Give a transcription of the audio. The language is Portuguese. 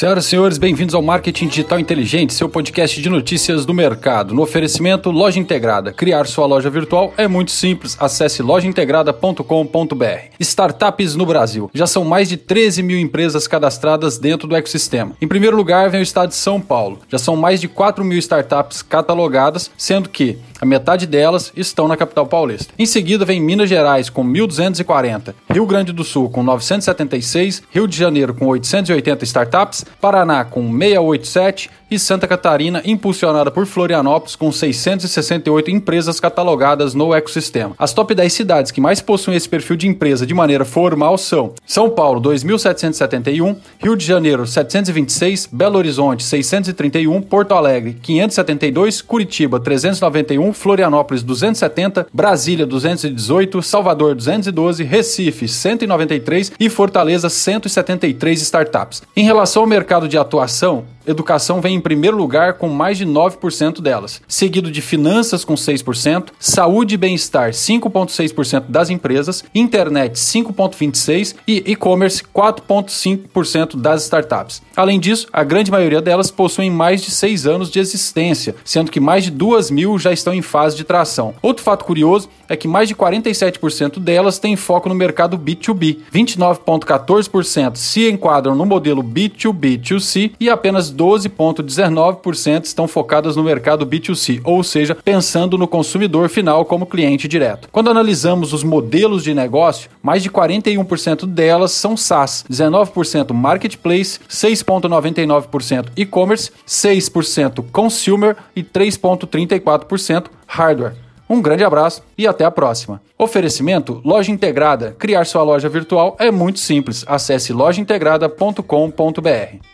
Senhoras e senhores, bem-vindos ao Marketing Digital Inteligente, seu podcast de notícias do mercado. No oferecimento Loja Integrada. Criar sua loja virtual é muito simples. Acesse lojaintegrada.com.br. Startups no Brasil. Já são mais de 13 mil empresas cadastradas dentro do ecossistema. Em primeiro lugar, vem o estado de São Paulo. Já são mais de 4 mil startups catalogadas, sendo que a metade delas estão na capital paulista. Em seguida, vem Minas Gerais com 1.240, Rio Grande do Sul com 976, Rio de Janeiro com 880 startups Paraná com 687 e Santa Catarina, impulsionada por Florianópolis, com 668 empresas catalogadas no ecossistema. As top 10 cidades que mais possuem esse perfil de empresa de maneira formal são São Paulo, 2.771, Rio de Janeiro, 726, Belo Horizonte, 631, Porto Alegre, 572, Curitiba, 391, Florianópolis, 270, Brasília, 218, Salvador, 212, Recife, 193 e Fortaleza, 173 startups. Em relação ao mercado de atuação, educação vem em primeiro lugar com mais de 9% delas, seguido de finanças com 6%, saúde e bem-estar 5,6% das empresas, internet 5,26% e e-commerce 4,5% das startups. Além disso, a grande maioria delas possuem mais de 6 anos de existência, sendo que mais de 2 mil já estão em fase de tração. Outro fato curioso é que mais de 47% delas têm foco no mercado B2B, 29,14% se enquadram no modelo B2B2C e apenas 12,19% estão focadas no mercado B2C, ou seja, pensando no consumidor final como cliente direto. Quando analisamos os modelos de negócio, mais de 41% delas são SaaS, 19% Marketplace, 6,99% e-commerce, 6% Consumer e 3,34% Hardware. Um grande abraço e até a próxima. Oferecimento Loja Integrada. Criar sua loja virtual é muito simples. Acesse lojaintegrada.com.br.